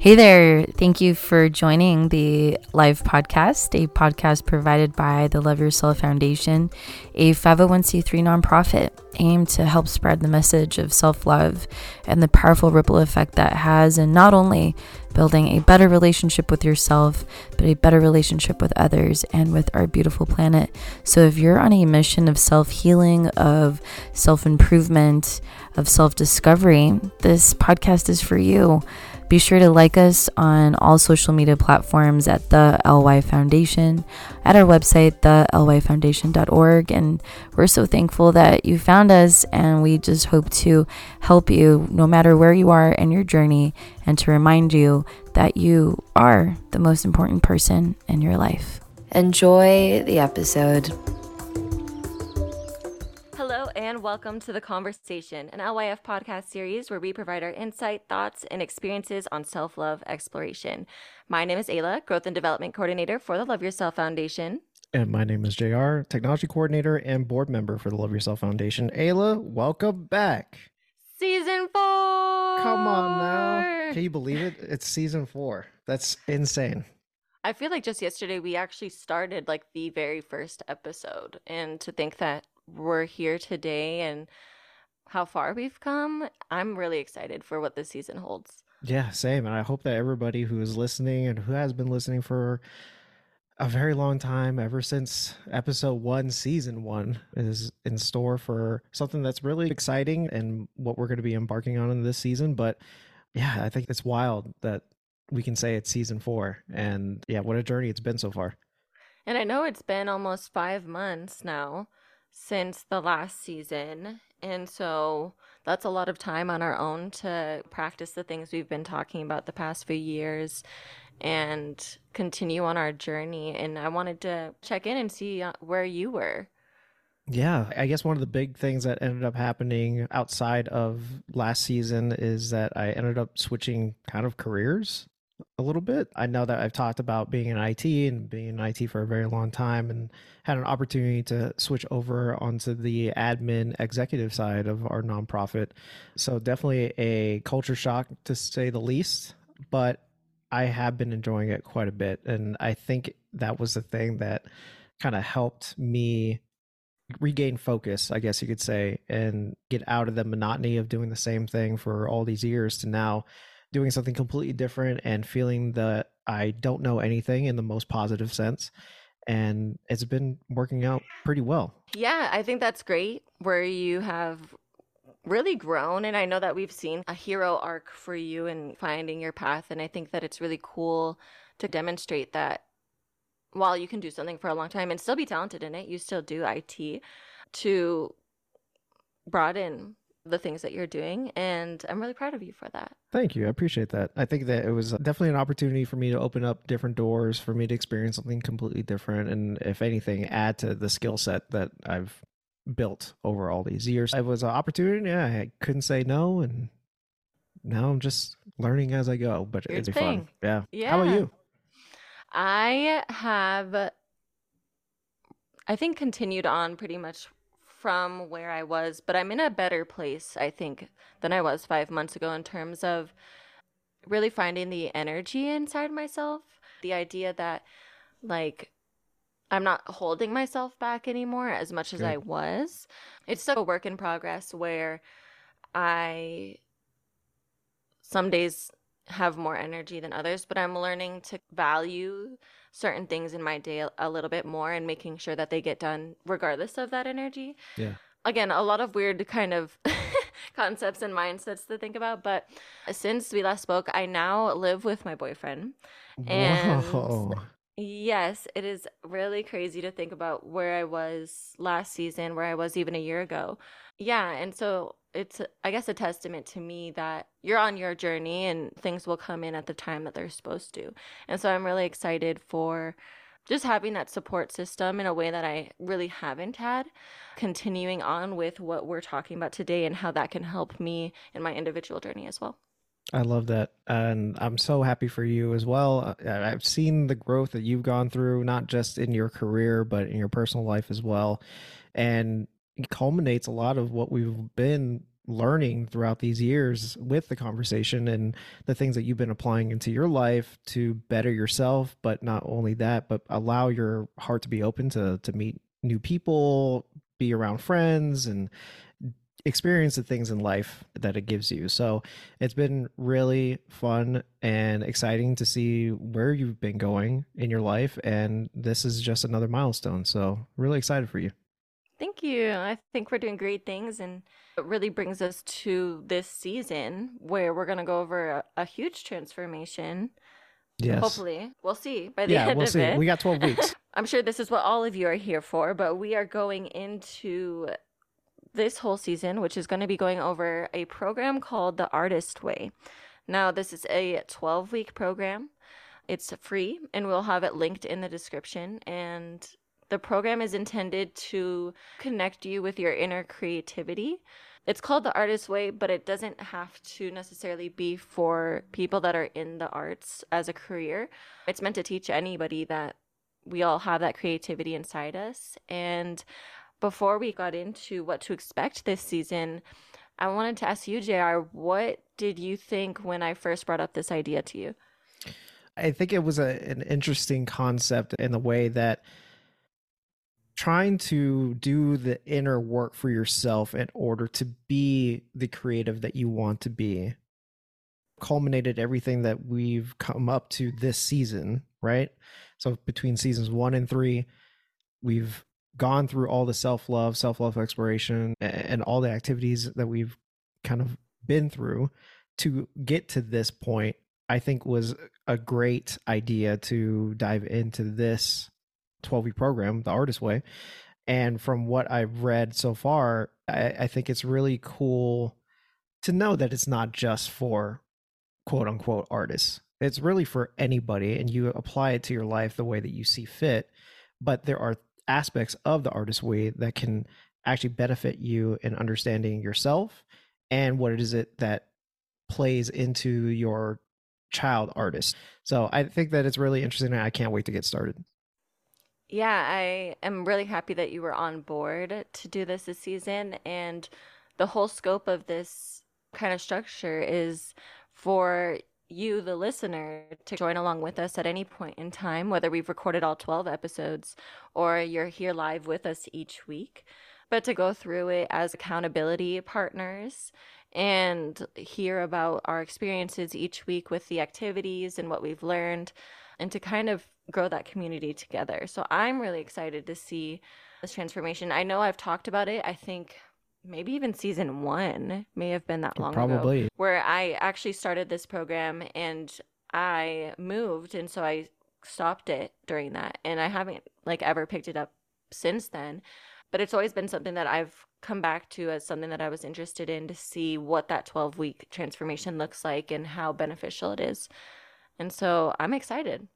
Hey there. Thank you for joining the live podcast, a podcast provided by the Love Yourself Foundation, a 501c3 nonprofit aimed to help spread the message of self love and the powerful ripple effect that has in not only building a better relationship with yourself, but a better relationship with others and with our beautiful planet. So, if you're on a mission of self healing, of self improvement, of self discovery, this podcast is for you. Be sure to like us on all social media platforms at the LY Foundation, at our website, thelyfoundation.org. And we're so thankful that you found us, and we just hope to help you no matter where you are in your journey and to remind you that you are the most important person in your life. Enjoy the episode and welcome to The Conversation, an LYF podcast series where we provide our insight, thoughts, and experiences on self love exploration. My name is Ayla, Growth and Development Coordinator for the Love Yourself Foundation. And my name is JR, Technology Coordinator and Board Member for the Love Yourself Foundation. Ayla, welcome back. Season four! Come on now. Can you believe it? It's season four. That's insane. I feel like just yesterday we actually started like the very first episode. And to think that we're here today and how far we've come, I'm really excited for what this season holds. Yeah, same. And I hope that everybody who is listening and who has been listening for a very long time, ever since episode one, season one, is in store for something that's really exciting and what we're going to be embarking on in this season. But yeah, I think it's wild that we can say it's season four. And yeah, what a journey it's been so far. And I know it's been almost five months now since the last season. And so that's a lot of time on our own to practice the things we've been talking about the past few years and continue on our journey. And I wanted to check in and see uh, where you were. Yeah, I guess one of the big things that ended up happening outside of last season is that I ended up switching kind of careers a little bit. I know that I've talked about being in IT and being in IT for a very long time and had an opportunity to switch over onto the admin executive side of our nonprofit. So definitely a culture shock to say the least, but I have been enjoying it quite a bit and I think that was the thing that kind of helped me regain focus, I guess you could say, and get out of the monotony of doing the same thing for all these years to now doing something completely different and feeling that I don't know anything in the most positive sense. And it's been working out pretty well. Yeah, I think that's great where you have really grown. And I know that we've seen a hero arc for you in finding your path. And I think that it's really cool to demonstrate that while you can do something for a long time and still be talented in it, you still do IT to broaden the things that you're doing and I'm really proud of you for that. Thank you. I appreciate that. I think that it was definitely an opportunity for me to open up different doors for me to experience something completely different and if anything add to the skill set that I've built over all these years. It was an opportunity. I couldn't say no and now I'm just learning as I go, but it'd be fun. Yeah. Yeah. How about you? I have I think continued on pretty much from where I was, but I'm in a better place, I think, than I was five months ago in terms of really finding the energy inside myself. The idea that, like, I'm not holding myself back anymore as much as Good. I was. It's still a work in progress where I some days have more energy than others, but I'm learning to value certain things in my day a, little bit more and making sure that they get done regardless of that energy. Yeah. Again, a lot of weird kind of concepts and mindsets to think about, but since we last spoke, I now live with my boyfriend. And Whoa. Yes, it is really crazy to think about where I was last season, where I was even a year ago. Yeah, and so it's I guess a testament to me that you're on your journey and things will come in at the time that they're supposed to. And so I'm really excited for just having that support system in a way that I really haven't had, continuing on with what we're talking about today and how that can help me in my individual journey as well. I love that. And I'm so happy for you as well. I've seen the growth that you've gone through, not just in your career, but in your personal life as well. And culminates a lot of what we've been learning throughout these years with the conversation and the things that you've been applying into your life to better yourself but not only that but allow your heart to be open to to meet new people be around friends and experience the things in life that it gives you. So it's been really fun and exciting to see where you've been going in your life and this is just another milestone. So really excited for you Thank you. I think we're doing great things, and it really brings us to this season where we're going to go over a, a, huge transformation. Yes. Hopefully, we'll see by the yeah, end we'll of see. it. We got 12 weeks. I'm sure this is what all of you are here for, but we are going into this whole season, which is going to be going over a program called The Artist Way. Now, this is a 12 week program. It's free, and we'll have it linked in the description. And the program is intended to connect you with your inner creativity. It's called the Artist Way, but it doesn't have to necessarily be for people that are in the arts as a career. It's meant to teach anybody that we all have that creativity inside us. And before we got into what to expect this season, I wanted to ask you, JR, what did you think when I first brought up this idea to you? I think it was a, an interesting concept in the way that trying to do the inner work for yourself in order to be the creative that you want to be culminated everything that we've come up to this season, right? So between seasons 1 and 3, we've gone through all the self-love, self-love exploration and all the activities that we've kind of been through to get to this point. I think was a great idea to dive into this 12 week program, the artist way. And from what I've read so far, I, I think it's really cool to know that it's not just for quote unquote artists. It's really for anybody, and you apply it to your life the way that you see fit. But there are aspects of the artist way that can actually benefit you in understanding yourself and what it is it that plays into your child artist. So I think that it's really interesting and I can't wait to get started. Yeah, I am really happy that you were on board to do this this season. And the whole scope of this kind of structure is for you, the listener, to join along with us at any point in time, whether we've recorded all 12 episodes or you're here live with us each week, but to go through it as accountability partners and hear about our experiences each week with the activities and what we've learned and to kind of grow that community together. So I'm really excited to see this transformation. I know I've talked about it. I think maybe even season one may have been that long Probably. ago, where I actually started this program and I moved, and so I stopped it during that, and I haven't like ever picked it up since then. But it's always been something that I've come back to as something that I was interested in to see what that 12 week transformation looks like and how beneficial it is. And so I'm excited.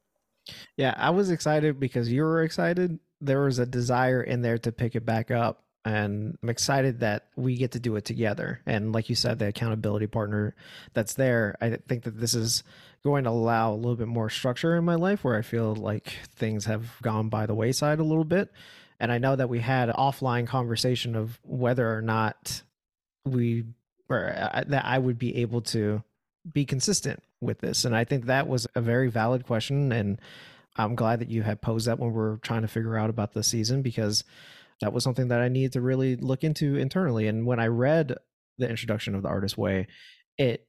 Yeah, I was excited because you were excited. There was a desire in there to pick it back up. And I'm excited that we get to do it together. And like you said, the accountability partner that's there, I think that this is going to allow a little bit more structure in my life where I feel like things have gone by the wayside a little bit. And I know that we had an offline conversation of whether or not we, or uh, that I would be able to be consistent with this? And I think that was a very valid question. And I'm glad that you had posed that when we are trying to figure out about the season because that was something that I needed to really look into internally. And when I read the introduction of the artist way, it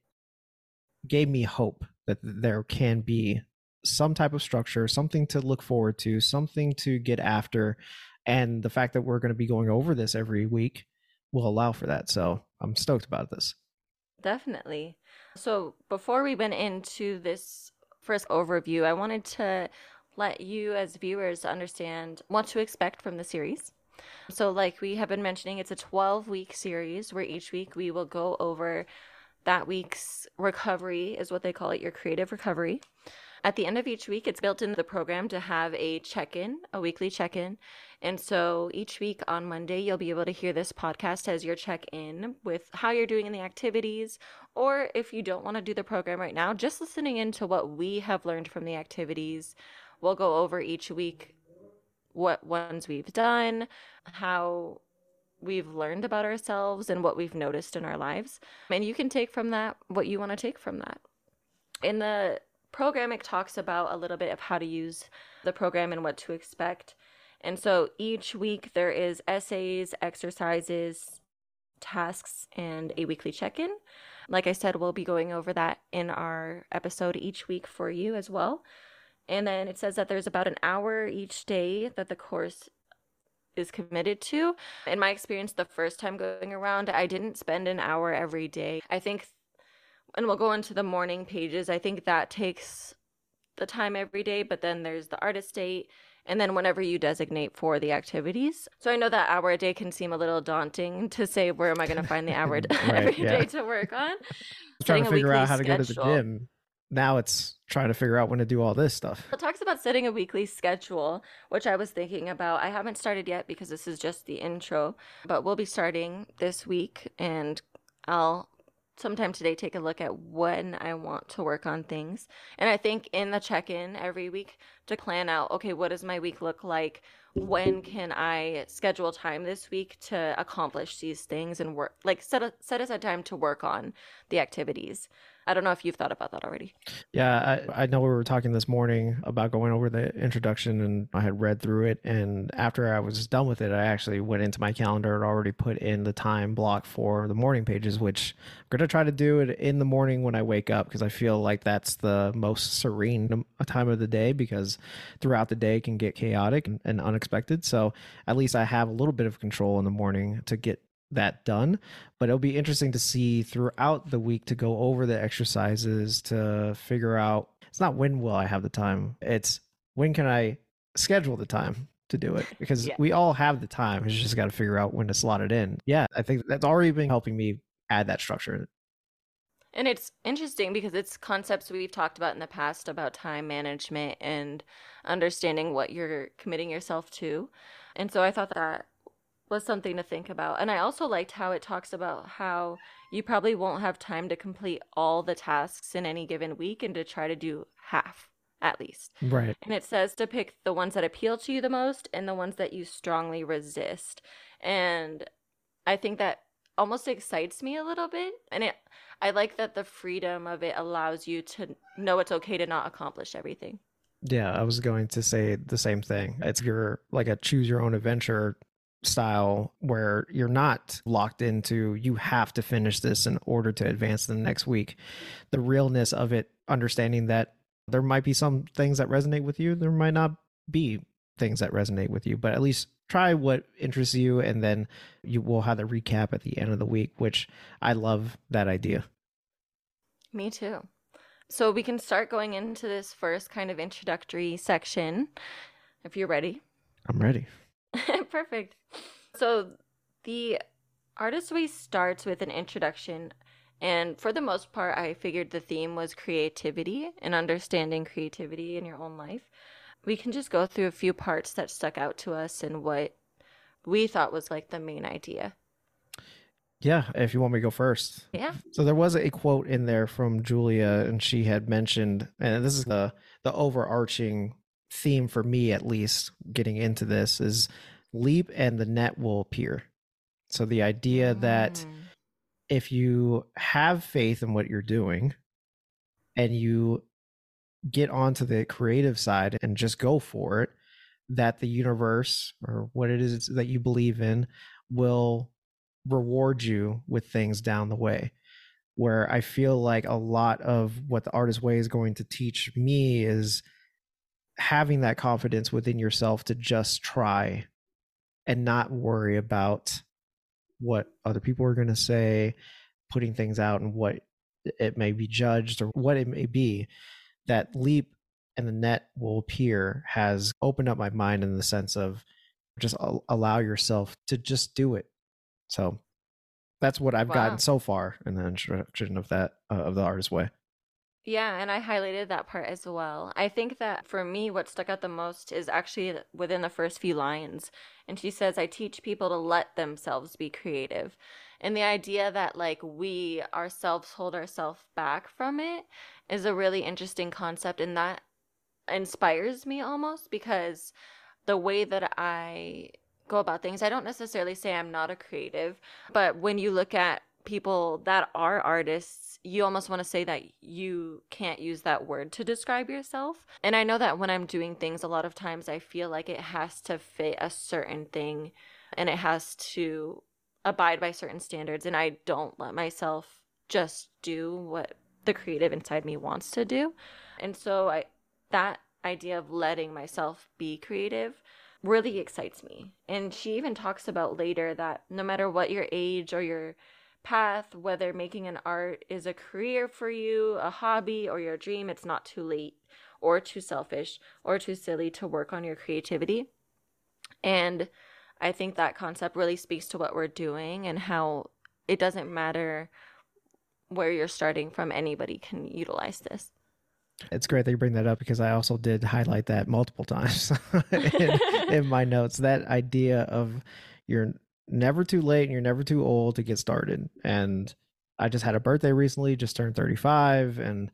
gave me hope that there can be some type of structure, something to look forward to, something to get after. And the fact that we're going to be going over this every week will allow for that. So I'm stoked about this. Definitely. So, before we went into this first overview, I wanted to let you, as viewers, understand what to expect from the series. So, like we have been mentioning, it's a 12 week series where each week we will go over that week's recovery, is what they call it, your creative recovery. At the end of each week, it's built into the program to have a check in, a weekly check in. And so each week on Monday, you'll be able to hear this podcast as your check in with how you're doing in the activities. Or if you don't want to do the program right now, just listening into what we have learned from the activities. We'll go over each week what ones we've done, how we've learned about ourselves and what we've noticed in our lives. And you can take from that what you want to take from that. In the program, it talks about a little bit of how to use the program and what to expect. And so each week there is essays, exercises, tasks, and a weekly check in. Like I said, we'll be going over that in our episode each week for you as well. And then it says that there's about an hour each day that the course is committed to. In my experience, the first time going around, I didn't spend an hour every day. I think, and we'll go into the morning pages, I think that takes the time every day, but then there's the artist date and then whenever you designate for the activities. So I know that hour a day can seem a little daunting to say where am I going to find the hour right, every yeah. day to work on. trying to figure out how to schedule. go to the gym. Now it's trying to figure out when to do all this stuff. It talks about setting a weekly schedule, which I was thinking about. I haven't started yet because this is just the intro, but we'll be starting this week and I'll sometime today take a look at when I want to work on things. And I think in the check in every week to plan out okay, what does my week look like? When can I schedule time this week to accomplish these things and work like set a, set aside time to work on the activities? I don't know if you've thought about that already. Yeah, I, I know we were talking this morning about going over the introduction, and I had read through it. And after I was done with it, I actually went into my calendar and already put in the time block for the morning pages, which I'm going to try to do it in the morning when I wake up because I feel like that's the most serene time of the day because throughout the day can get chaotic and, and unexpected. So at least I have a little bit of control in the morning to get that done but it'll be interesting to see throughout the week to go over the exercises to figure out it's not when will i have the time it's when can i schedule the time to do it? Because yeah. we all have the time it's just got to figure out when to slot it in. Yeah i think that's already been helping me add that structure. And it's interesting because it's concepts we've talked about in the past about time management and understanding what you're committing yourself to. And so i thought that was something to think about. And I also liked how it talks about how you probably won't have time to complete all the tasks in any given week and to try to do half at least. Right. And it says to pick the ones that appeal to you the most and the ones that you strongly resist. And I think that almost excites me a little bit and it I like that the freedom of it allows you to know it's okay to not accomplish everything. Yeah, I was going to say the same thing. It's your like a choose your own adventure style where you're not locked into you have to finish this in order to advance the next week. The realness of it, understanding that there might be some things that resonate with you, there might not be things that resonate with you, but at least try what interests you and then you will have the recap at the end of the week, which I love that idea. Me too. So we can start going into this first kind of introductory section if you're ready. I'm ready. Perfect. So the artist way starts with an introduction and for the most part I figured the theme was creativity and understanding creativity in your own life. We can just go through a few parts that stuck out to us and what we thought was like the main idea. Yeah, if you want me to go first. Yeah. So there was a quote in there from Julia and she had mentioned and this is the the overarching theme for me at least getting into this is leap and the net will appear. So the idea mm. that if you have faith in what you're doing and you get onto the creative side and just go for it, that the universe or what it is that you believe in will reward you with things down the way. Where I feel like a lot of what the artist way is going to teach me is having that confidence within yourself to just try and not worry about what other people are going to say, putting things out and what it may be judged or what it may be. That leap and the net will appear has opened up my mind in the sense of just allow yourself to just do it. So that's what I've wow. gotten so far in the introduction of that uh, of the artist way. Yeah, and I highlighted that part as well. I think that for me, what stuck out the most is actually within the first few lines. And she says, I teach people to let themselves be creative. And the idea that, like, we ourselves hold ourselves back from it is a really interesting concept. And that inspires me almost because the way that I go about things. I don't necessarily say I'm not a creative, but when you look at people that are artists, you almost want to say that you can't use that word to describe yourself. And I know that when I'm doing things, a lot of times I feel like it has to fit a certain thing and it has to abide by certain standards. And I don't let myself just do what the creative inside me wants to do. And so I that idea of letting myself be creative really excites me. And she even talks about later that no matter what your age or your path, whether making an art is a career for you, a hobby, or your dream, it's not too late or too selfish or too silly to work on your creativity. And I think that concept really speaks to what we're doing and how it doesn't matter where you're starting from, anybody can utilize this. It's great that you bring that up because I also did highlight that multiple times in, in my notes. That idea of you're never too late and you're never too old to get started. And I just had a birthday recently, just turned 35, and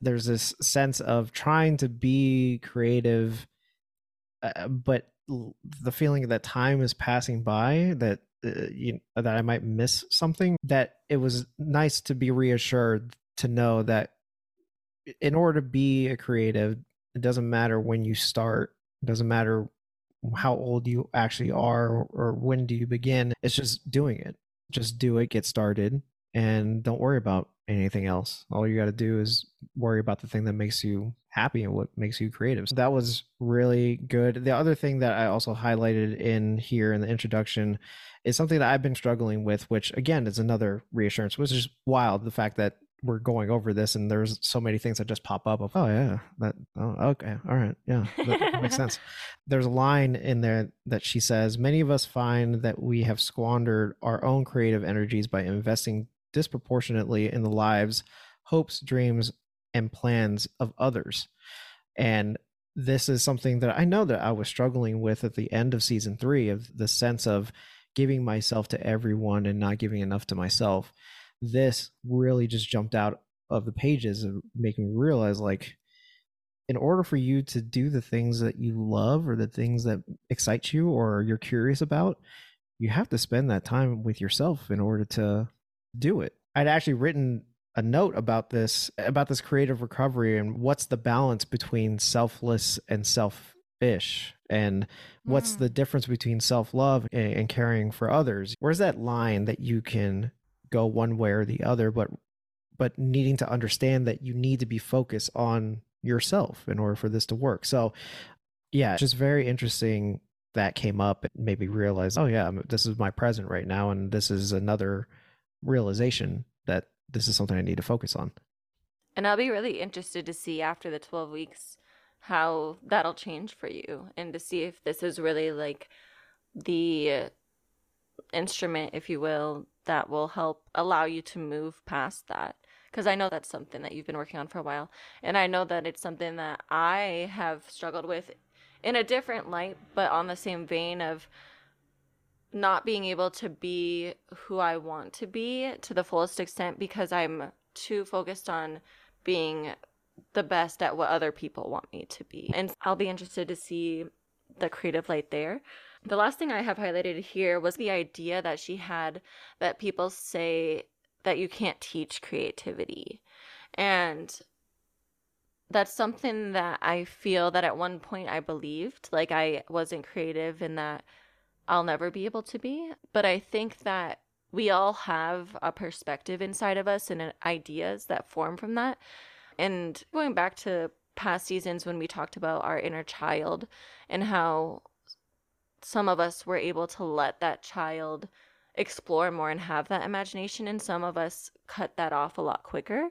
there's this sense of trying to be creative, uh, but the feeling that time is passing by, that uh, you that I might miss something. That it was nice to be reassured to know that in order to be a creative, it doesn't matter when you start. It doesn't matter how old you actually are or, when do you begin. It's just doing it. Just do it, get started, and don't worry about anything else. All you got to do is worry about the thing that makes you happy and what makes you creative. So that was really good. The other thing that I also highlighted in here in the introduction is something that I've been struggling with, which again is another reassurance, which is wild. The fact that we're going over this and there's so many things that just pop up of oh yeah that oh, okay all right yeah that makes sense. There's a line in there that she says many of us find that we have squandered our own creative energies by investing disproportionately in the lives hopes dreams and plans of others. And this is something that i know that i was struggling with at the end of season three of the sense of giving myself to everyone and not giving enough to myself this really just jumped out of the pages and making me realize like in order for you to do the things that you love or the things that excite you or you're curious about you have to spend that time with yourself in order to do it i'd actually written a note about this about this creative recovery and what's the balance between selfless and selfish and what's mm. the difference between self-love and, and caring for others where's that line that you can go one way or the other, but but needing to understand that you need to be focused on yourself in order for this to work. So yeah, just very interesting that came up and maybe realize, oh yeah, this is my present right now and this is another realization that this is something I need to focus on. And I'll be really interested to see after the 12 weeks how that'll change for you and to see if this is really like the instrument, if you will, that will help allow you to move past that. Because I know that's something that you've been working on for a while. And I know that it's something that I have struggled with in a different light, but on the same vein of not being able to be who I want to be to the fullest extent because I'm too focused on being the best at what other people want me to be. And I'll be interested to see the creative light there. The last thing I have highlighted here was the idea that she had that people say that you can't teach creativity. And that's something that I feel that at one point I believed, like I wasn't creative and that I'll never be able to be. But I think that we all have a perspective inside of us and uh, ideas that form from that. And going back to past seasons when we talked about our inner child and how some of us were able to let that child explore more and have that imagination, and some of us cut that off a lot quicker.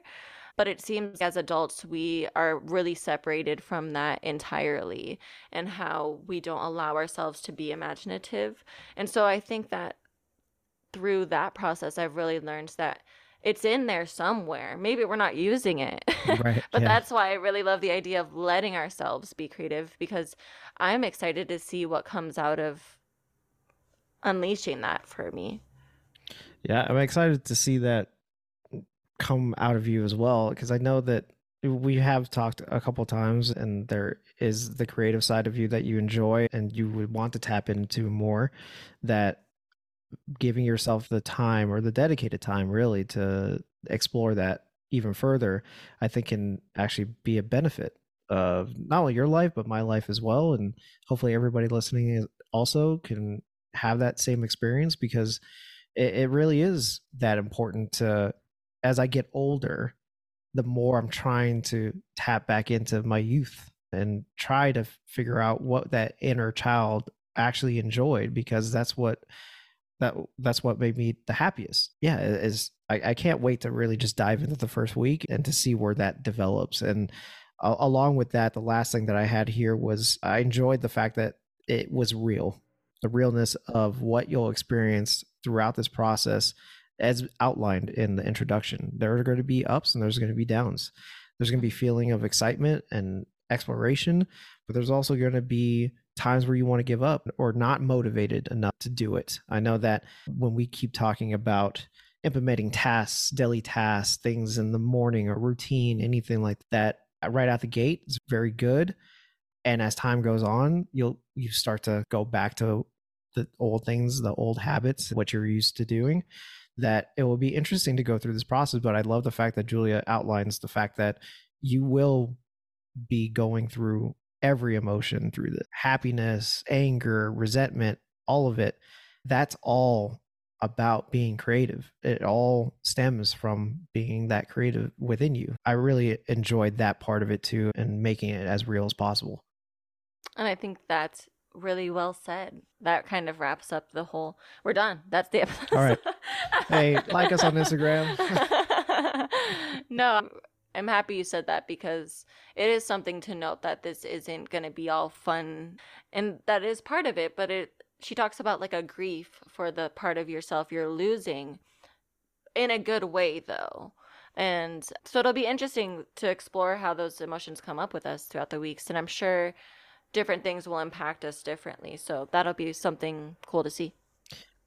But it seems as adults, we are really separated from that entirely, and how we don't allow ourselves to be imaginative. And so I think that through that process, I've really learned that it's in there somewhere. Maybe we're not using it. Right, but yeah. that's why I really love the idea of letting ourselves be creative because I'm excited to see what comes out of unleashing that for me. Yeah, I'm excited to see that come out of you as well because I know that we have talked a couple times and there is the creative side of you that you enjoy and you would want to tap into more that giving yourself the time or the dedicated time really to explore that even further i think can actually be a benefit of not only your life but my life as well and hopefully everybody listening also can have that same experience because it, it really is that important to as i get older the more I'm trying to tap back into my youth and try to figure out what that inner child actually enjoyed because that's what that that's what made me the happiest. Yeah, is I, I can't wait to really just dive into the first week and to see where that develops. And uh, along with that, the last thing that I had here was I enjoyed the fact that it was real, the realness of what you'll experience throughout this process as outlined in the introduction. There are going to be ups and there's going to be downs. There's going to be feeling of excitement and exploration, but there's also going to be times where you want to give up or not motivated enough to do it. I know that when we keep talking about implementing tasks, daily tasks, things in the morning or routine, anything like that, uh, right out the gate is very good. And as time goes on, you'll you start to go back to the old things, the old habits, what you're used to doing that it will be interesting to go through this process. But I love the fact that Julia outlines the fact that you will be going through every emotion through the happiness, anger, resentment, all of it. That's all about being creative. It all stems from being that creative within you. I really enjoyed that part of it too and making it as real as possible. And I think that's really well said. That kind of wraps up the whole. We're done. That's the episode. All right. Hey, like us on Instagram. no, I'm happy you said that because it is something to note that this isn't going to be all fun, and that is part of it. But it, she talks about like a grief for the part of yourself you're losing, in a good way though. And so it'll be interesting to explore how those emotions come up with us throughout the weeks. And I'm sure different things will impact us differently. So that'll be something cool to see.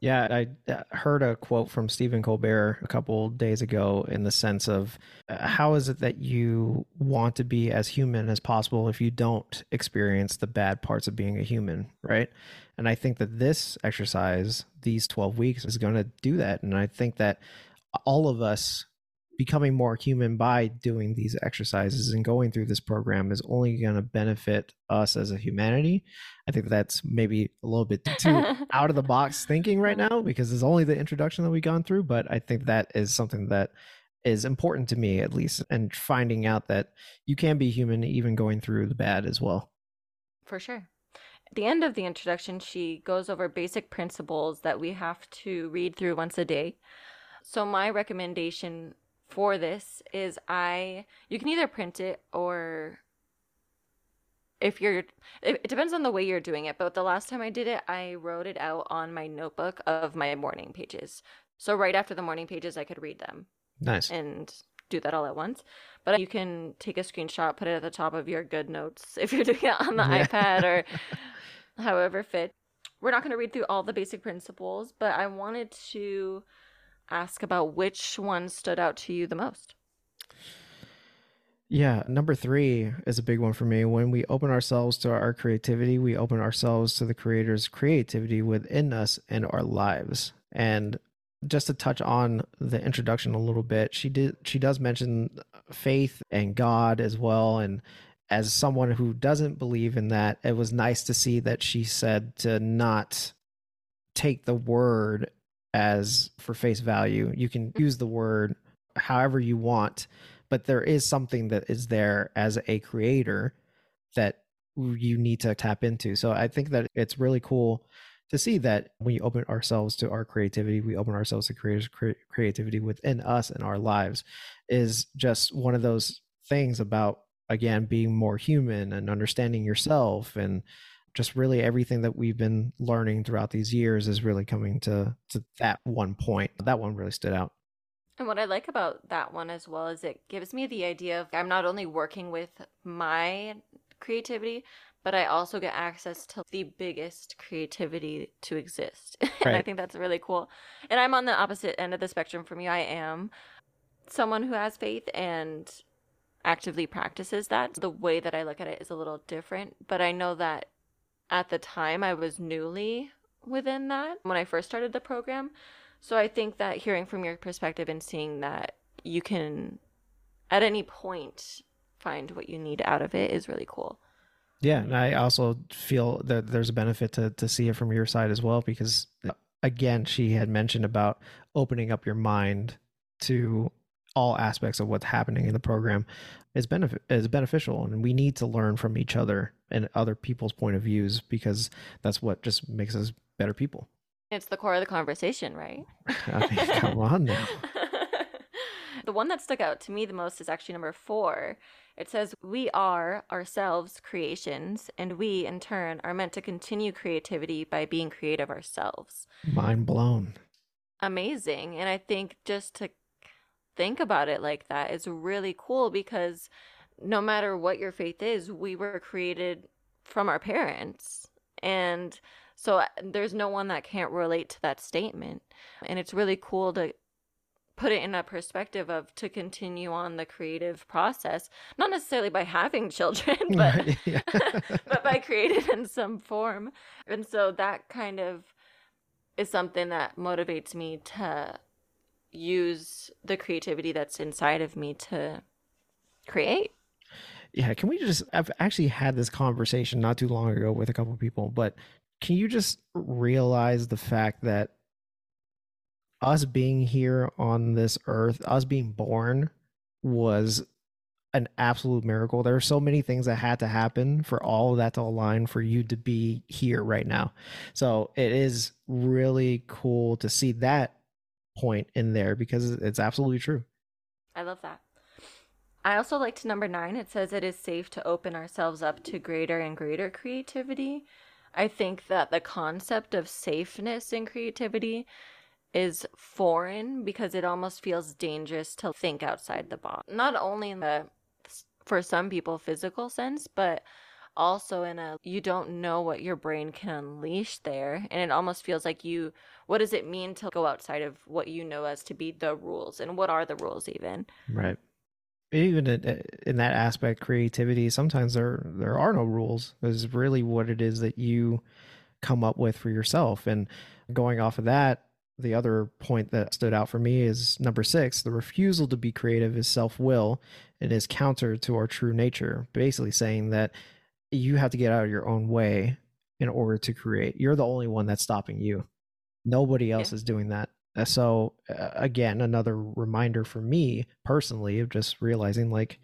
Yeah, I uh, heard a quote from Stephen Colbert a couple days ago in the sense of uh, how is it that you want to be as human as possible if you don't experience the bad parts of being a human, right? And I think that this exercise, these 12 weeks, is going to do that. And I think that all of us becoming more human by doing these exercises and going through this program is only going to benefit us as a humanity. I think that's maybe a little bit too out of the box thinking right now because it's only the introduction that we've gone through, but I think that is something that is important to me at least and finding out that you can be human even going through the bad as well. For sure. At the end of the introduction, she goes over basic principles that we have to read through once a day. So, my recommendation for this is I you can either print it or if you're it, it, depends on the way you're doing it but the last time i did it i wrote it out on my notebook of my morning pages. So right after the morning pages i could read them nice. and do that all at once. But you can take a screenshot put it at the top of your GoodNotes if you're doing it on the yeah. ipad or however fit. We're not going to read through all the basic principles but i wanted to ask about which one stood out to you the most. Yeah, number three is a big one for me. When we open ourselves to our creativity, we open ourselves to the Creator's creativity within us and our lives. And just to touch on the introduction a little bit, she did she does mention faith and God as well. And as someone who doesn't believe in that, it was nice to see that she said to not take the word as for face value. You can mm-hmm. use the word however you want, but there is something that is there as a creator that you need to tap into. So I think that it's really cool to see that when you open ourselves to our creativity, we open ourselves to creators creativity within us and our lives is just one of those things about again being more human and understanding yourself and just really everything that we've been learning throughout these years is really coming to to that one point. That one really stood out. And what I like about that one as well is it gives me the idea of I'm not only working with my creativity, but I also get access to the biggest creativity to exist. Right. and I think that's really cool. And I'm on the opposite end of the spectrum from you. I am someone who has faith and actively practices that. The way that I look at it is a little different, but I know that at the time I was newly within that when I first started the program. So I think that hearing from your perspective and seeing that you can at any point find what you need out of it is really cool. Yeah, and I also feel that there's a benefit to to see it from your side as well because again, she had mentioned about opening up your mind to all aspects of what's happening in the program is benefit is beneficial and we need to learn from each other and other people's point of views because that's what just makes us better people. It's the core of the conversation, right? I mean, come on now. the one that stuck out to me the most is actually number four. It says, We are ourselves creations, and we, in turn, are meant to continue creativity by being creative ourselves. Mind blown. Amazing. And I think just to think about it like that is really cool because no matter what your faith is, we were created from our parents. And so uh, there's no one that can't relate to that statement. And it's really cool to put it in a perspective of to continue on the creative process, not necessarily by having children, but but by creating in some form. And so that kind of is something that motivates me to use the creativity that's inside of me to create. Yeah, can we just I've actually had this conversation not too long ago with a couple people, but can you just realize the fact that us being here on this earth, us being born was an absolute miracle. There are so many things that had to happen for all of that to align for you to be here right now. So it is really cool to see that point in there because it's absolutely true. I love that. I also liked number nine. It says it is safe to open ourselves up to greater and greater creativity. I think that the concept of safeness in creativity is foreign because it almost feels dangerous to think outside the box. Not only in the, for some people, physical sense, but also in a you don't know what your brain can unleash there and it almost feels like you what does it mean to go outside of what you know as to be the rules and what are the rules even? Right. Even in, that aspect creativity sometimes there there are no rules is really what it is that you come up with for yourself. And going off of that the other point that stood out for me is number six the refusal to be creative is self-will it is counter to our true nature basically saying that you have to get out of your own way in order to create. You're the only one that's stopping you nobody else yeah. is doing that uh, so uh, again another reminder for me personally of just realizing like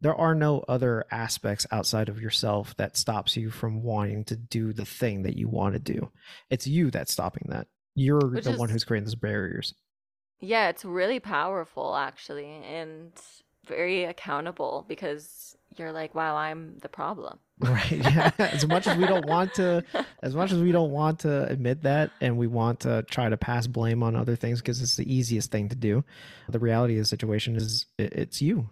there are no other aspects outside of yourself that stops you from wanting to do the thing that you want to do it's you that's stopping that you're Which the is, one who's creating those barriers. Yeah, it's really powerful actually and very accountable because you're like, wow, I'm the problem. Right. Yeah. as much as we don't want to as much as we don't want to admit that and we want to try to pass blame on other things because it's the easiest thing to do. The reality of the situation is it's you.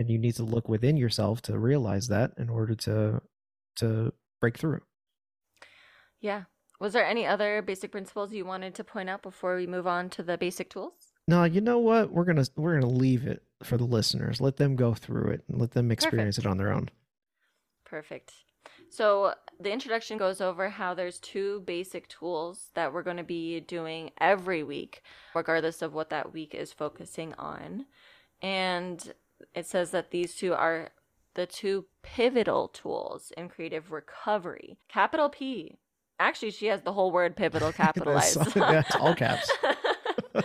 And you need to look within yourself to realize that in order to to break through. Yeah, was there any other basic principles you wanted to point out before we move on to the basic tools? No, you know what? We're gonna we're gonna leave it for the listeners. Let them go through it and let them experience Perfect. it on their own. Perfect. So the introduction goes over how there's two basic tools that we're going to be doing every week, regardless of what that week is focusing on. And it says that these two are the two pivotal tools in creative recovery. Capital P Actually, she has the whole word pivotal capitalized. that's all caps.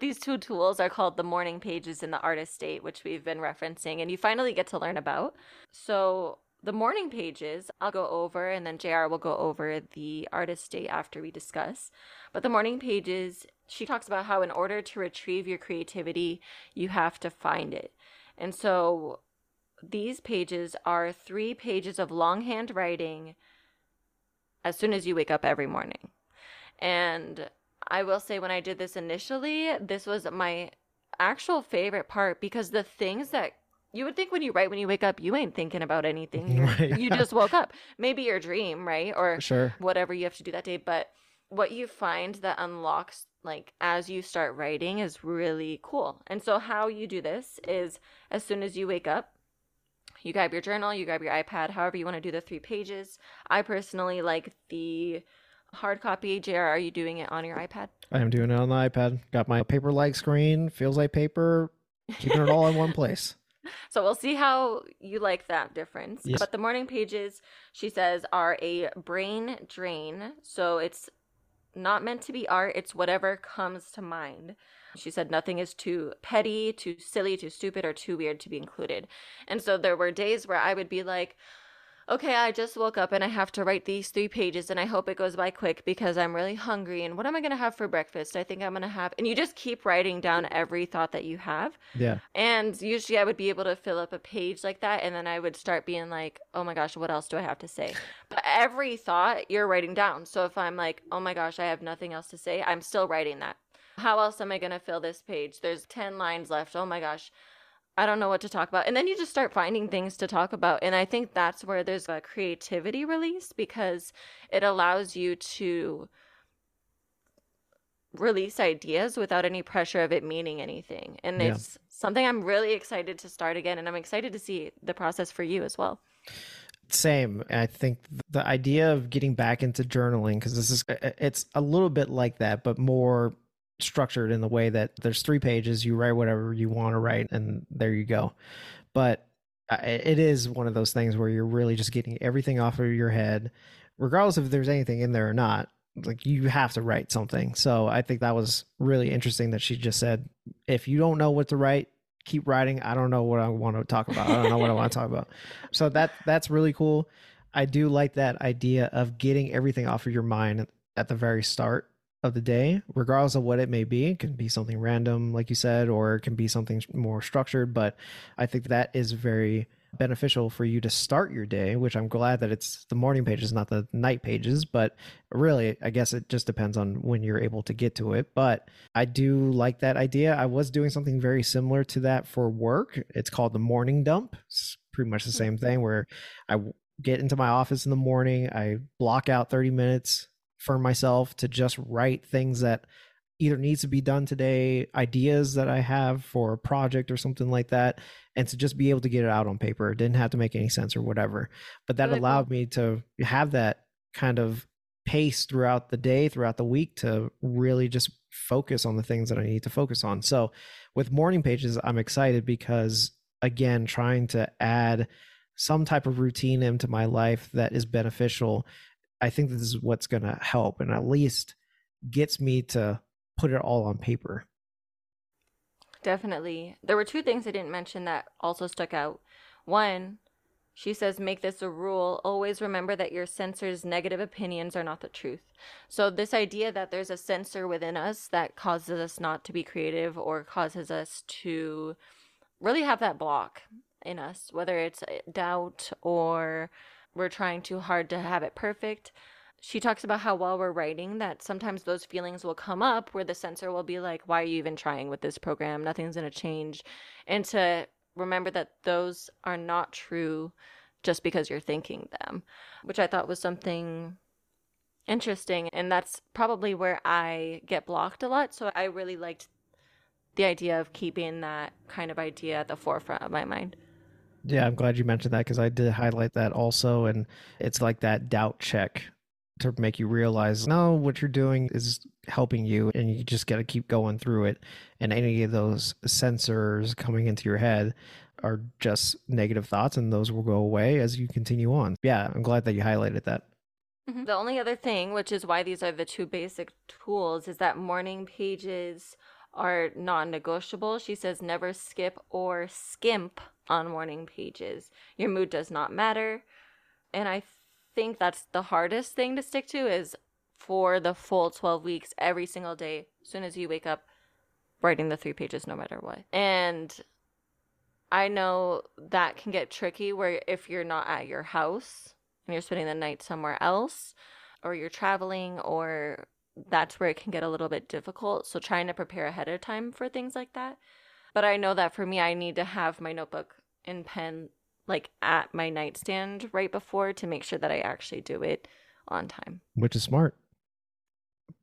these two tools are called the morning pages and the artist's date, which we've been referencing, and you finally get to learn about. So, the morning pages I'll go over, and then JR will go over the artist's date after we discuss. But the morning pages, she talks about how in order to retrieve your creativity, you have to find it. And so, these pages are three pages of longhand writing as soon as you wake up every morning. And I will say, when I did this initially, this was my actual favorite part because the things that you would think when you write when you wake up, you ain't thinking about anything. Right. You just woke up. Maybe your dream, right? Or sure. whatever you have to do that day. But what you find that unlocks like as you start writing is really cool. And so how you do this is as soon as you wake up, you grab your journal, you grab your iPad, however you want to do the three pages. I personally like the hard copy. JR, are you doing it on your iPad? I am doing it on the iPad. Got my paper like screen, feels like paper, keeping it all in one place. So we'll see how you like that difference. Yes. But the morning pages, she says, are a brain drain. So it's not meant to be art, it's whatever comes to mind. She said nothing is too petty, too silly, too stupid, or too weird to be included. And so there were days where I would be like, okay, I just woke up and I have to write these three pages and I hope it goes by quick because I'm really hungry. And what am I going to have for breakfast? I think I'm going to have, and you just keep writing down every thought that you have. Yeah. And usually I would be able to fill up a page like that. And then I would start being like, oh my gosh, what else do I have to say? But every thought you're writing down. So if I'm like, oh my gosh, I have nothing else to say, I'm still writing that. How else am I going to fill this page? There's 10 lines left. Oh my gosh. I don't know what to talk about. And then you just start finding things to talk about. And I think that's where there's a creativity release because it allows you to release ideas without any pressure of it meaning anything. And Yeah. it's something I'm really excited to start again. And I'm excited to see the process for you as well. Same. I think the idea of getting back into journaling because this is uh, uh, it's a little bit like that, but more structured in the way that there's three pages. You write whatever you want to write, and there you go. But uh, it is one of those things where you're really just getting everything off of your head, regardless if there's anything in there or not. Like you have to write something. So I think that was really interesting that she just said, if you don't know what to write, keep writing. I don't know what I want to talk about. I don't know what I want to talk about. So that that's really cool. I do like that idea of getting everything off of your mind at the very start of the day, regardless of what it may be. It can be something random, like you said, or it can be something more structured. But I think that is very beneficial for you to start your day, which I'm glad that it's the morning pages, not the night pages. But really, I guess it just depends on when you're able to get to it. But I do like that idea. I was doing something very similar to that for work. It's called the morning dump. It's pretty much the hmm. same thing where I get into my office in the morning, I block out 30 minutes for myself to just write things that either needs to be done today, ideas that I have for a project or something like that, and to just be able to get it out on paper. It didn't have to make any sense or whatever. But that Really cool. allowed me to have that kind of pace throughout the day, throughout the week to really just focus on the things that I need to focus on. So with morning pages, I'm excited because again, trying to add some type of routine into my life that is beneficial. I think this is what's going to help and at least gets me to put it all on paper. Definitely. There were two things I didn't mention that also stuck out. One, she says, make this a rule. Always remember that your censor's negative opinions are not the truth. So, this idea that there's a censor within us that causes us not to be creative or causes us to really have that block in us, whether it's doubt or we're trying too hard to have it perfect. She talks about how while we're writing that sometimes those feelings will come up where the censor will be like, Why are you even trying with this program? Nothing's gonna change. And to remember that those are not true just because you're thinking them, which I thought was something interesting. And that's probably where I get blocked a lot. So I really liked the idea of keeping that kind of idea at the forefront of my mind. Yeah, I'm glad you mentioned that because I did highlight that also. And it's like that doubt check to make you realize no, what you're doing is helping you, and you just got to keep going through it. And any of those censors coming into your head are just negative thoughts, and those will go away as you continue on. Yeah, I'm glad that you highlighted that. Mm-hmm. The only other thing, which is why these are the two basic tools, is that morning pages are non negotiable. She says never skip or skimp on morning pages. Your mood does not matter. And I think that's the hardest thing to stick to is for the full 12 weeks, every single day, as soon as you wake up, writing the three pages no matter what. And I know that can get tricky where if you're not at your house and you're spending the night somewhere else, or you're traveling, or that's where it can get a little bit difficult. So trying to prepare ahead of time for things like that. But I know that for me, I need to have my notebook and pen like at my nightstand right before to make sure that I actually do it on time. which is smart.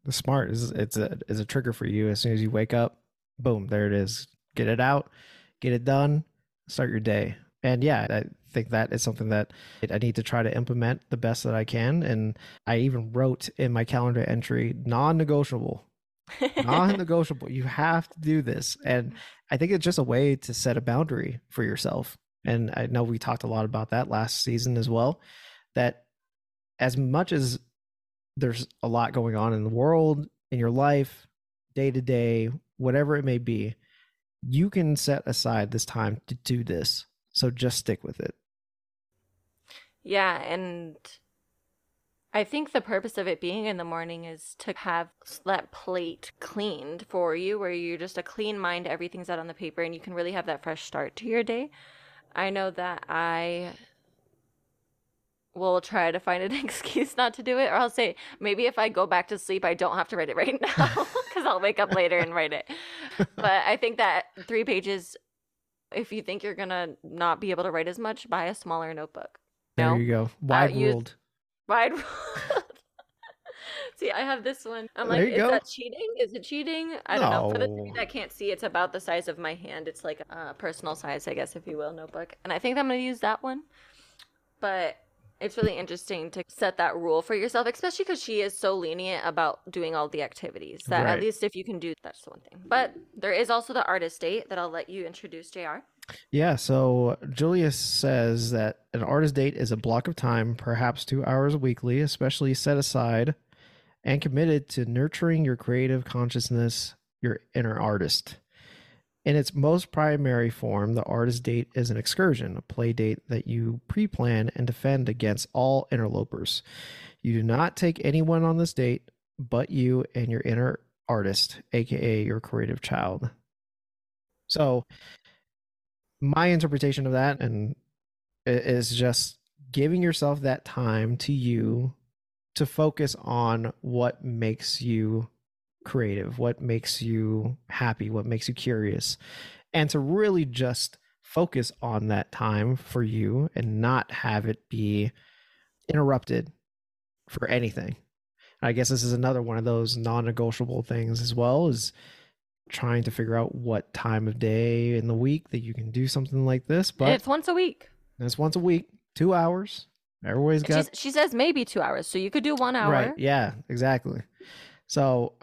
The smart is it's a is a trigger for you. As soon as you wake up, boom, there it is. Get it out, get it done, start your day. And yeah, I think that is something that I need to try to implement the best that I can. And I even wrote in my calendar entry non negotiable. Non negotiable. You have to do this. And I think it's just a way to set a boundary for yourself. And I know we talked a lot about that last season as well. That as much as there's a lot going on in the world, in your life, day to day, whatever it may be, you can set aside this time to do this. So just stick with it. Yeah, and I think the purpose of it being in the morning is to have that plate cleaned for you, where you're just a clean mind, everything's out on the paper, and you can really have that fresh start to your day. I know that I will try to find an excuse not to do it, or I'll say maybe if I go back to sleep, I don't have to write it right now because I'll wake up later and write it. But I think that three pages, if you think you're gonna not be able to write as much, buy a smaller notebook. There you go. Wide uh, ruled. Wide ruled. See, I have this one. I'm like, is go. that cheating? Is it cheating? I don't no. know. For the three that can't see, it's about the size of my hand. It's like a personal size, I guess, if you will, notebook. And I think I'm going to use that one. But it's really interesting to set that rule for yourself, especially because she is so lenient about doing all the activities. That right. at least if you can do, that's the one thing. But there is also the artist date that I'll let you introduce, JR. Yeah, so Julia says that an artist date is a block of time, perhaps two hours weekly, especially set aside and committed to nurturing your creative consciousness, your inner artist. In its most primary form, the artist date is an excursion, a play date that you pre plan and defend against all interlopers. You do not take anyone on this date but you and your inner artist, aka your creative child. So, my interpretation of that and is just giving yourself that time to you to focus on what makes you creative, what makes you happy, what makes you curious, and to really just focus on that time for you and not have it be interrupted for anything. I guess this is another one of those non-negotiable things as well is trying to figure out what time of day in the week that you can do something like this. But it's once a week. It's once a week, two hours. Everybody's got. She's, she says maybe two hours, so you could do one hour. Right. Yeah. Exactly. So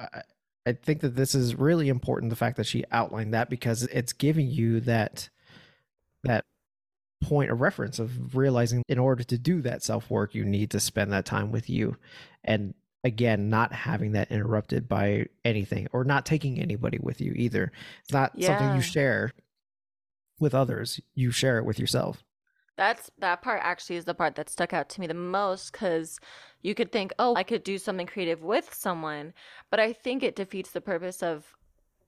I think that this is really important the fact that she outlined that because it's giving you that that point of reference of realizing in order to do that self work you need to spend that time with you and again not having that interrupted by anything or not taking anybody with you either it's not yeah. something you share with others you share it with yourself that's that part actually is the part that stuck out to me the most because you could think, oh, I could do something creative with someone, but I think it defeats the purpose of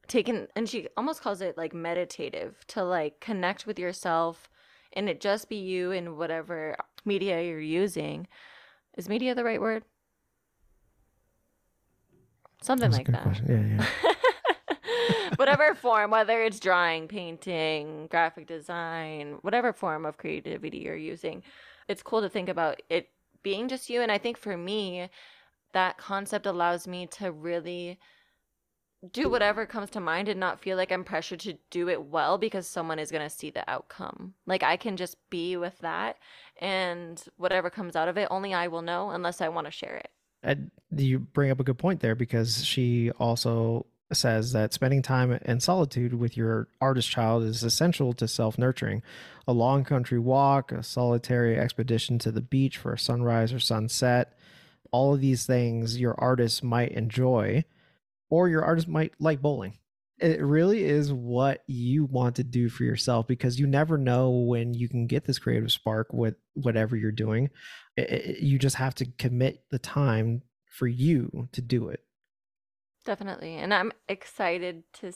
taking, and she almost calls it like meditative to like connect with yourself and it just be you in whatever media you're using. Is media the right word? Something like that. Question. Yeah, yeah. whatever form, whether it's drawing, painting, graphic design, whatever form of creativity you're using, it's cool to think about it being just you. And I think for me, that concept allows me to really do whatever comes to mind and not feel like I'm pressured to do it well because someone is going to see the outcome. Like I can just be with that and whatever comes out of it, only I will know unless I want to share it. And you bring up a good point there because she also says that spending time in solitude with your artist child is essential to self nurturing. A long country walk, a solitary expedition to the beach for a sunrise or sunset, all of these things your artist might enjoy, or your artist might like bowling. It really is what you want to do for yourself because you never know when you can get this creative spark with whatever you're doing. It, it, you just have to commit the time for you to do it. Definitely. And I'm excited to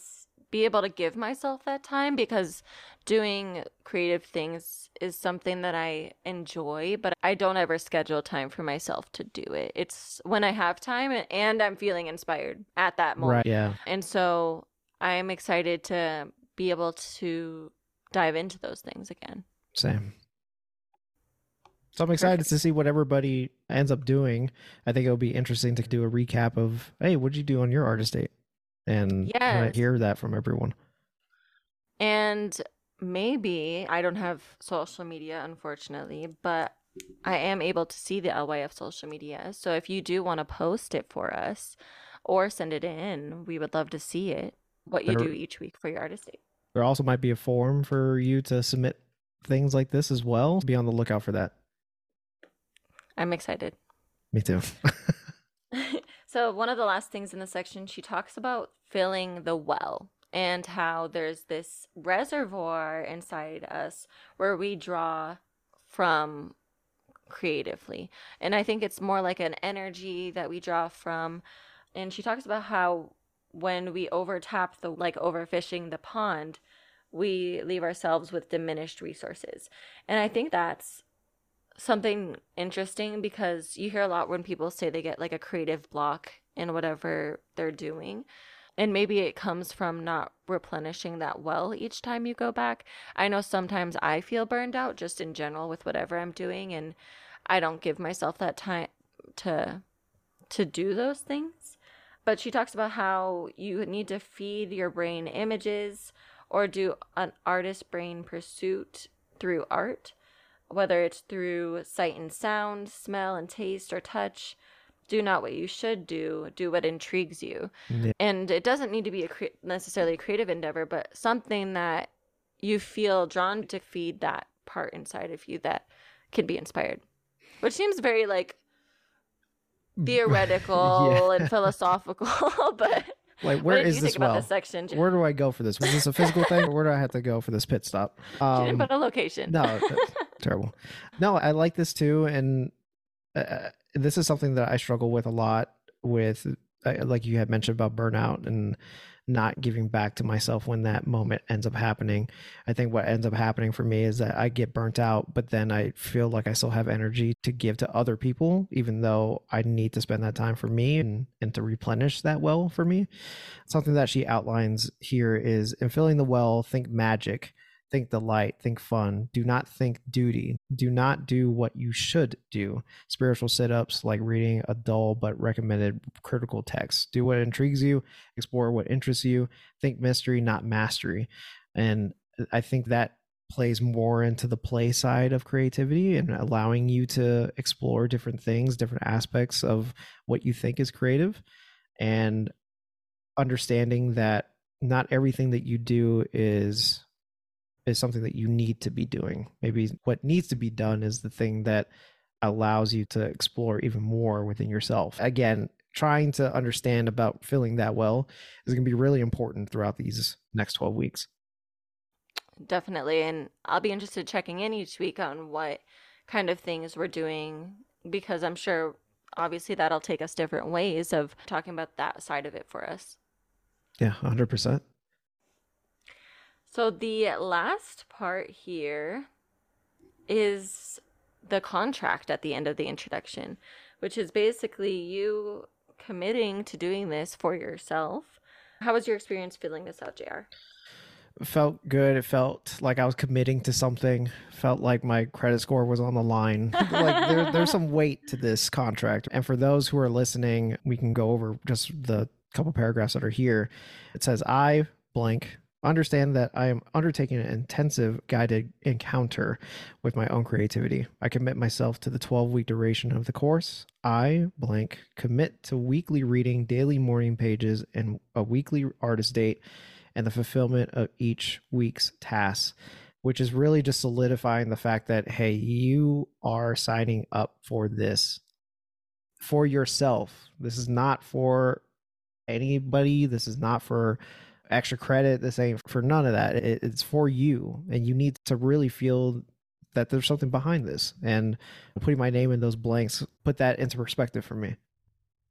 be able to give myself that time because doing creative things is something that I enjoy, but I don't ever schedule time for myself to do it. It's when I have time and I'm feeling inspired at that moment. Right. Yeah. And so I'm excited to be able to dive into those things again. Same. So I'm excited Perfect. to see what everybody ends up doing. I think it'll be interesting to do a recap of, hey, what'd you do on your artist date? And yes. hear that from everyone. And maybe I don't have social media, unfortunately, but I am able to see the LYF social media. So if you do want to post it for us or send it in, we would love to see it, what you There- do each week for your artist date. There also might be a form for you to submit things like this as well. Be on the lookout for that. I'm excited. Me too. so one of the last things in the section she talks about filling the well and how there's this reservoir inside us where we draw from creatively and i think it's more like an energy that we draw from and she talks about how when we overtap the like overfishing the pond we leave ourselves with diminished resources and i think that's something interesting because you hear a lot when people say they get like a creative block in whatever they're doing. And maybe it comes from not replenishing that well each time you go back. I know sometimes I feel burned out just in general with whatever I'm doing and I don't give myself that time to to do those things. But she talks about how you need to feed your brain images or do an artist brain pursuit through art whether it's through sight and sound, smell and taste, or touch. Do not what you should do, do what intrigues you. Yeah. And it doesn't need to be a cre- necessarily a creative endeavor, but something that you feel drawn to feed that part inside of you that can be inspired. Which seems very like theoretical Yeah. and philosophical, but Like, where is this well? this section? Where do I go for this? Was this a physical thing, or where do I have to go for this pit stop? Um, put a location. no, terrible. No, I like this too, and uh, this is something that I struggle with a lot. With uh, like you had mentioned about burnout and not giving back to myself when that moment ends up happening. I think what ends up happening for me is that I get burnt out, but then I feel like I still have energy to give to other people, even though I need to spend that time for me and, and to replenish that well for me. Something that she outlines here is in filling the well, think magic, think delight, think fun. Do not think duty. Do not do what you should do. Spiritual sit ups like reading a dull but recommended critical text. Do what intrigues you, explore what interests you. Think mystery, not mastery. And I think that plays more into the play side of creativity and allowing you to explore different things, different aspects of what you think is creative. And understanding that not everything that you do is is something that you need to be doing. Maybe what needs to be done is the thing that allows you to explore even more within yourself. Again, trying to understand about feeling that well is going to be really important throughout these next 12 weeks. Definitely. And I'll be interested checking in each week on what kind of things we're doing because I'm sure obviously that'll take us different ways of talking about that side of it for us. Yeah, 100%. So the last part here is the contract at the end of the introduction, which is basically you committing to doing this for yourself. How was your experience filling this out, JR? felt good. It felt like I was committing to something. Felt like my credit score was on the line. like there, there's some weight to this contract. And for those who are listening, we can go over just the couple paragraphs that are here. It says, "I blank." Understand that I am undertaking an intensive guided encounter with my own creativity. I commit myself to the 12 week duration of the course. I blank commit to weekly reading, daily morning pages, and a weekly artist date and the fulfillment of each week's tasks, which is really just solidifying the fact that, hey, you are signing up for this for yourself. This is not for anybody. This is not for extra credit. This ain't for none of that. It, it's for you. And you need to really feel that there's something behind this. And putting my name in those blanks put that into perspective for me.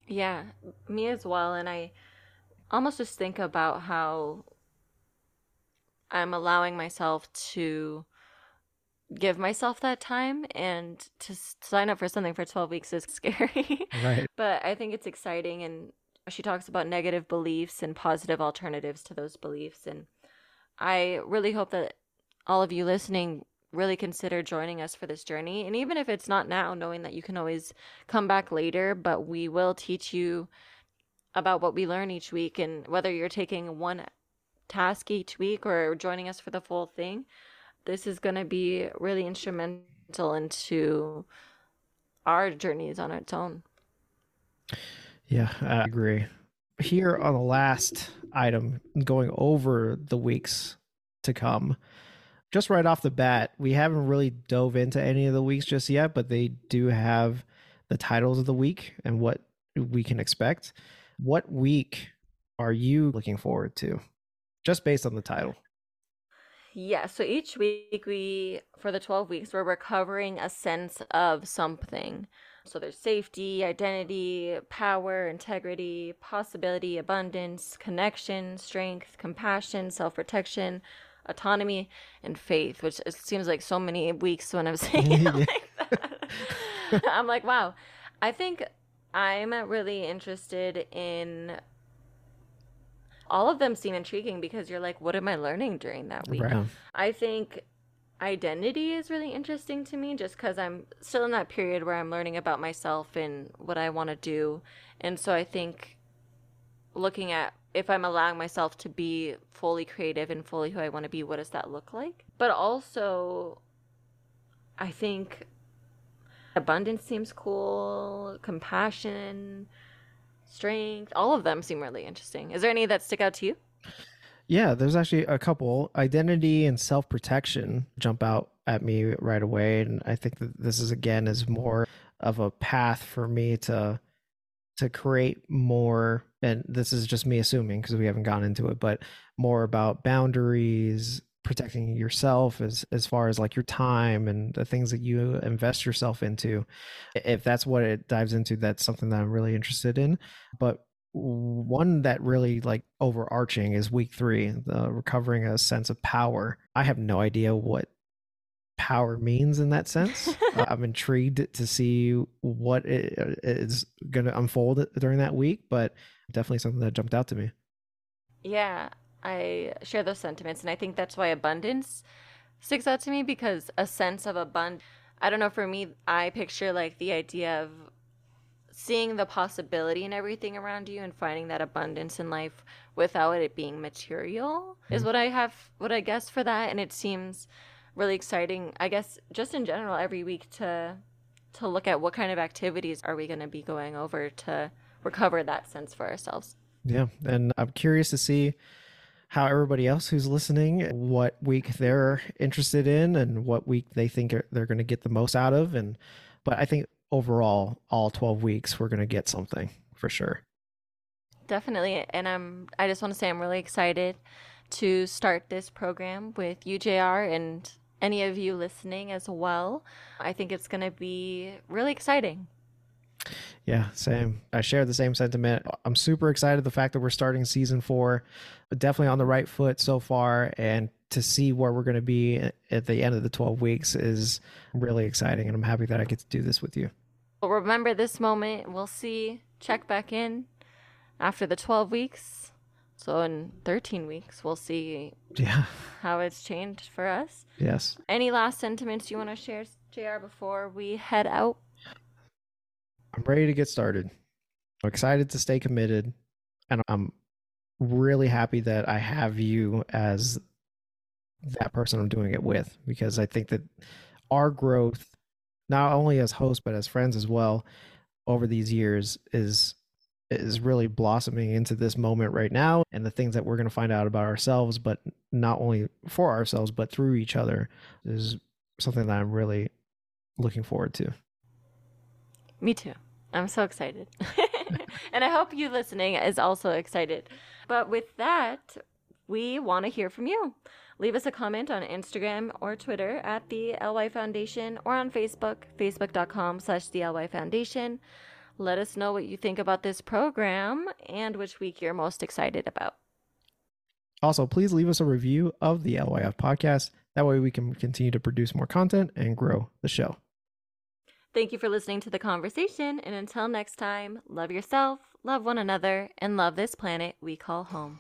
Yeah, me as well. And I almost just think about how I'm allowing myself to give myself that time and to sign up for something for 12 weeks is scary. Right. but I think it's exciting. And she talks about negative beliefs and positive alternatives to those beliefs. And I really hope that all of you listening really consider joining us for this journey. And even if it's not now, knowing that you can always come back later, but we will teach you about what we learn each week and whether you're taking one task each week or joining us for the full thing, this is going to be really instrumental into our journeys on its own. Yeah, I agree. Here on the last item, going over the weeks to come, just right off the bat, we haven't really dove into any of the weeks just yet, but they do have the titles of the week and what we can expect. What week are you looking forward to? Just based on the title. Yeah, so each week we, for the 12 weeks, we're recovering a sense of something. So there's safety, identity, power, integrity, possibility, abundance, connection, strength, compassion, self protection, autonomy, and faith, which it seems like so many weeks when I'm saying it like that. I'm like, wow. I think I'm really interested in all of them seem intriguing because you're like, what am I learning during that week? Right. I think identity is really interesting to me just because I'm still in that period where I'm learning about myself and what I want to do. And so I think looking at if I'm allowing myself to be fully creative and fully who I want to be, what does that look like? But also, I think abundance seems cool, compassion, strength, all of them seem really interesting. Is there any that stick out to you? Yeah, there's actually a couple. Identity and self protection jump out at me right away. And I think that this is again is more of a path for me to to create more and this is just me assuming because we haven't gone into it but more about boundaries protecting yourself as as far as like your time and the things that you invest yourself into if that's what it dives into that's something that i'm really interested in but one that really like overarching is week three the recovering a sense of power i have no idea what power means in that sense uh, i'm intrigued to see what it uh, going to unfold during that week but definitely something that jumped out to me yeah I share those sentiments, and I think that's why abundance sticks out to me because a sense of abundance. I don't know. For me, I picture like the idea of seeing the possibility in everything around you and finding that abundance in life without it being material mm-hmm. is what I have. What I guess for that, and it seems really exciting. I guess just in general, every week to to look at what kind of activities are we going to be going over to recover that sense for ourselves. Yeah, and I'm curious to see how everybody else who's listening what week they're interested in and what week they think they're going to get the most out of and but i think overall all 12 weeks we're going to get something for sure definitely and i'm i just want to say i'm really excited to start this program with you JR and any of you listening as well i think it's going to be really exciting yeah, same. I share the same sentiment. I'm super excited the fact that we're starting season four, definitely on the right foot so far, and to see where we're going to be at the end of the 12 weeks is really exciting, and I'm happy that I get to do this with you. Well, remember this moment. We'll see. Check back in after the 12 weeks. So in 13 weeks, we'll see yeah. how it's changed for us. Yes. Any last sentiments you want to share, JR, before we head out? I'm ready to get started. I'm excited to stay committed. And I'm really happy that I have you as that person I'm doing it with because I think that our growth, not only as hosts, but as friends as well, over these years is is really blossoming into this moment right now and the things that we're going to find out about ourselves but not only for ourselves but through each other is something that I'm really looking forward to. Me too. I'm so excited. and I hope you listening is also excited. But with that, we want to hear from you. Leave us a comment on Instagram or Twitter at the LY Foundation or on Facebook, facebook.com slash the LY Foundation. Let us know what you think about this program and which week you're most excited about. Also, please leave us a review of the LYF podcast. That way we can continue to produce more content and grow the show. Thank you for listening to the conversation, and until next time, love yourself, love one another, and love this planet we call home.